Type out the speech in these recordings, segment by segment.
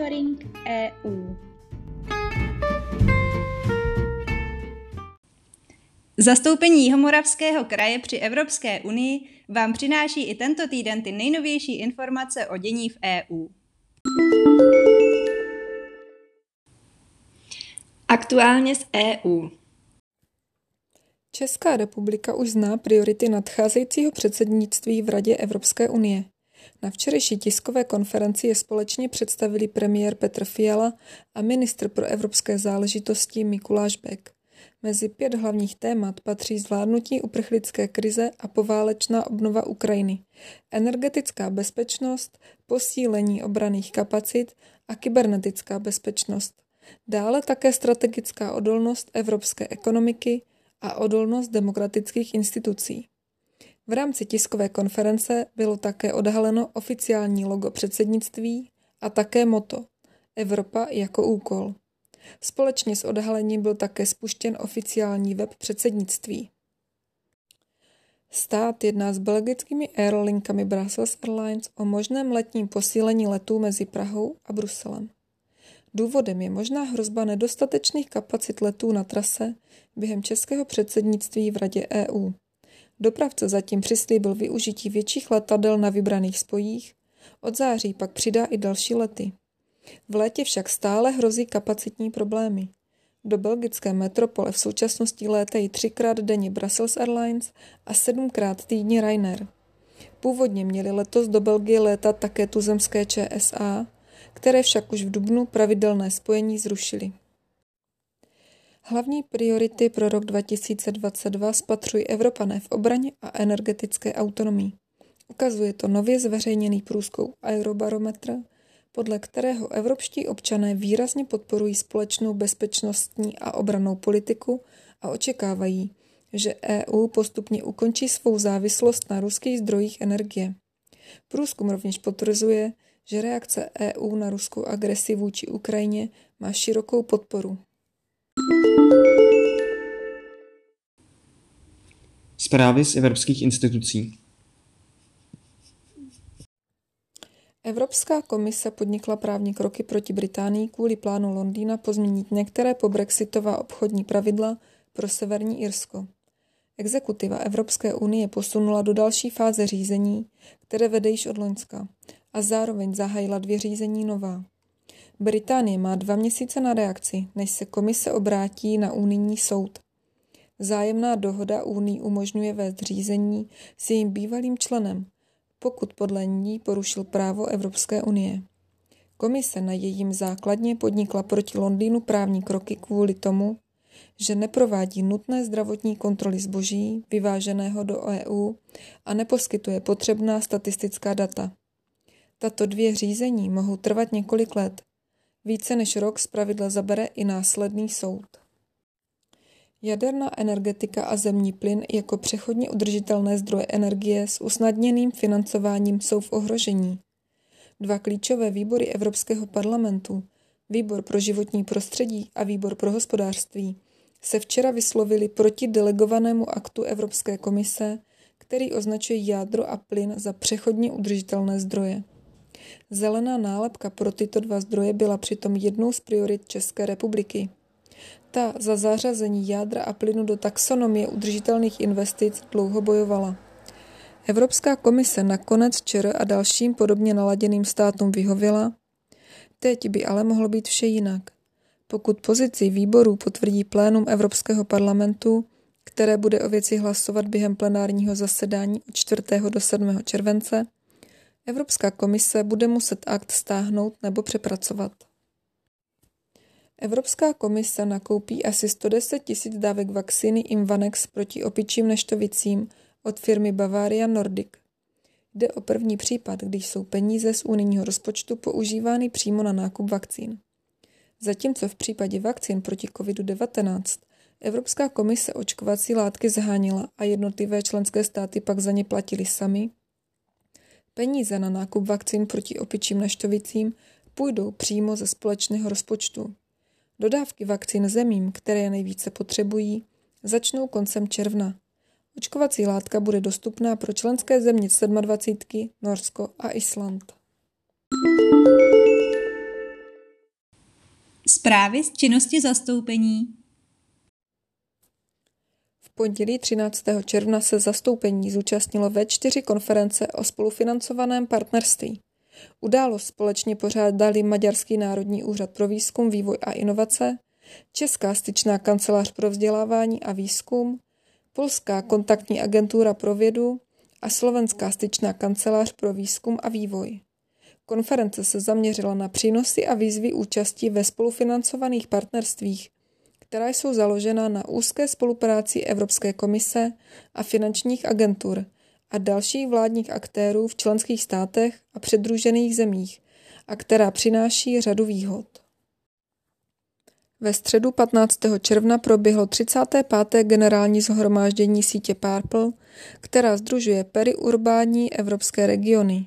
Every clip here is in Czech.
Monitoring EU. Zastoupení Jihomoravského kraje při Evropské unii vám přináší i tento týden ty nejnovější informace o dění v EU. Aktuálně z EU. Česká republika už zná priority nadcházejícího předsednictví v Radě Evropské unie. Na včerejší tiskové konferenci je společně představili premiér Petr Fiala a ministr pro evropské záležitosti Mikuláš Bek. Mezi pět hlavních témat patří zvládnutí uprchlické krize a poválečná obnova Ukrajiny, energetická bezpečnost, posílení obraných kapacit a kybernetická bezpečnost. Dále také strategická odolnost evropské ekonomiky a odolnost demokratických institucí. V rámci tiskové konference bylo také odhaleno oficiální logo předsednictví a také moto Evropa jako úkol. Společně s odhalením byl také spuštěn oficiální web předsednictví. Stát jedná s belgickými aerolinkami Brussels Airlines o možném letním posílení letů mezi Prahou a Bruselem. Důvodem je možná hrozba nedostatečných kapacit letů na trase během českého předsednictví v Radě EU. Dopravce zatím přislíbil využití větších letadel na vybraných spojích, od září pak přidá i další lety. V létě však stále hrozí kapacitní problémy. Do belgické metropole v současnosti létají třikrát denně Brussels Airlines a sedmkrát týdně Ryanair. Původně měli letos do Belgie létat také tuzemské ČSA, které však už v dubnu pravidelné spojení zrušili. Hlavní priority pro rok 2022 spatřují Evropané v obraně a energetické autonomii. Ukazuje to nově zveřejněný průzkum Eurobarometr, podle kterého evropští občané výrazně podporují společnou bezpečnostní a obranou politiku a očekávají, že EU postupně ukončí svou závislost na ruských zdrojích energie. Průzkum rovněž potvrzuje, že reakce EU na ruskou agresi vůči Ukrajině má širokou podporu. Zprávy z evropských institucí. Evropská komise podnikla právní kroky proti Británii kvůli plánu Londýna pozměnit některé pobrexitová obchodní pravidla pro Severní Irsko. Exekutiva Evropské unie posunula do další fáze řízení, které vede již od Loňska, a zároveň zahájila dvě řízení nová. Británie má dva měsíce na reakci, než se komise obrátí na unijní soud. Zájemná dohoda Unii umožňuje vést řízení s jejím bývalým členem, pokud podle ní porušil právo Evropské unie. Komise na jejím základně podnikla proti Londýnu právní kroky kvůli tomu, že neprovádí nutné zdravotní kontroly zboží vyváženého do EU a neposkytuje potřebná statistická data. Tato dvě řízení mohou trvat několik let. Více než rok zpravidla zabere i následný soud. Jaderná energetika a zemní plyn jako přechodně udržitelné zdroje energie s usnadněným financováním jsou v ohrožení. Dva klíčové výbory Evropského parlamentu, Výbor pro životní prostředí a Výbor pro hospodářství, se včera vyslovili proti delegovanému aktu Evropské komise, který označuje jádro a plyn za přechodně udržitelné zdroje. Zelená nálepka pro tyto dva zdroje byla přitom jednou z priorit České republiky. Ta za zařazení jádra a plynu do taxonomie udržitelných investic dlouho bojovala. Evropská komise nakonec ČR a dalším podobně naladěným státům vyhověla. Teď by ale mohlo být vše jinak. Pokud pozici výborů potvrdí plénum Evropského parlamentu, které bude o věci hlasovat během plenárního zasedání od 4. do 7. července, Evropská komise bude muset akt stáhnout nebo přepracovat. Evropská komise nakoupí asi 110 tisíc dávek vakcíny Invanex proti opičím neštovicím od firmy Bavaria Nordic. Jde o první případ, když jsou peníze z unijního rozpočtu používány přímo na nákup vakcín. Zatímco v případě vakcín proti COVID-19 Evropská komise očkovací látky zhánila a jednotlivé členské státy pak za ně platili sami, peníze na nákup vakcín proti opičím neštovicím půjdou přímo ze společného rozpočtu. Dodávky vakcín zemím, které nejvíce potřebují, začnou koncem června. Očkovací látka bude dostupná pro členské země 27, Norsko a Island. Zprávy z činnosti zastoupení. Pondělí 13. června se zastoupení zúčastnilo ve čtyři konference o spolufinancovaném partnerství. Událost společně pořádali Maďarský národní úřad pro výzkum, vývoj a inovace, Česká styčná kancelář pro vzdělávání a výzkum, Polská kontaktní agentura pro vědu a Slovenská styčná kancelář pro výzkum a vývoj. Konference se zaměřila na přínosy a výzvy účastí ve spolufinancovaných partnerstvích, která jsou založena na úzké spolupráci Evropské komise a finančních agentur a dalších vládních aktérů v členských státech a předružených zemích a která přináší řadu výhod. Ve středu 15. června proběhlo 35. generální zhromáždění sítě Purple, která združuje periurbání evropské regiony.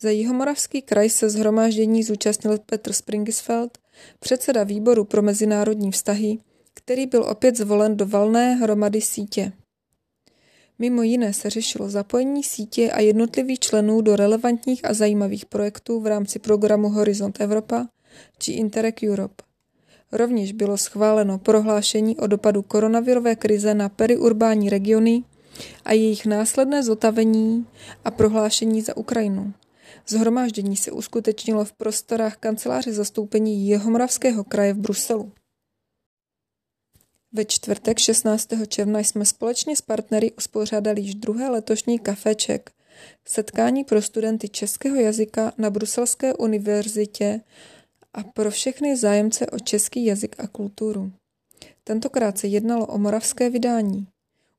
Za Jihomoravský kraj se zhromáždění zúčastnil Petr Springisfeld, předseda výboru pro mezinárodní vztahy, který byl opět zvolen do valné hromady sítě. Mimo jiné se řešilo zapojení sítě a jednotlivých členů do relevantních a zajímavých projektů v rámci programu Horizont Evropa či Interreg Europe. Rovněž bylo schváleno prohlášení o dopadu koronavirové krize na periurbání regiony a jejich následné zotavení a prohlášení za Ukrajinu. Zhromáždění se uskutečnilo v prostorách kanceláře zastoupení Jihomoravského kraje v Bruselu. Ve čtvrtek 16. června jsme společně s partnery uspořádali již druhé letošní kafeček, setkání pro studenty českého jazyka na Bruselské univerzitě a pro všechny zájemce o český jazyk a kulturu. Tentokrát se jednalo o moravské vydání.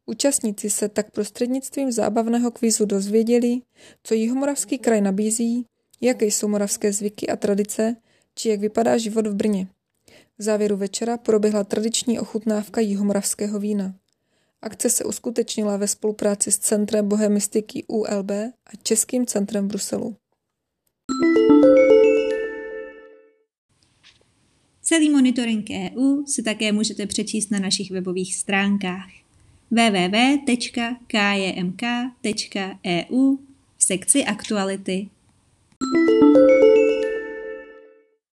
Účastníci se tak prostřednictvím zábavného kvízu dozvěděli, co Jihomoravský kraj nabízí, jaké jsou moravské zvyky a tradice, či jak vypadá život v Brně. V závěru večera proběhla tradiční ochutnávka jihomoravského vína. Akce se uskutečnila ve spolupráci s Centrem bohemistiky ULB a Českým centrem Bruselu. Celý monitoring EU si také můžete přečíst na našich webových stránkách www.kjmk.eu v sekci aktuality.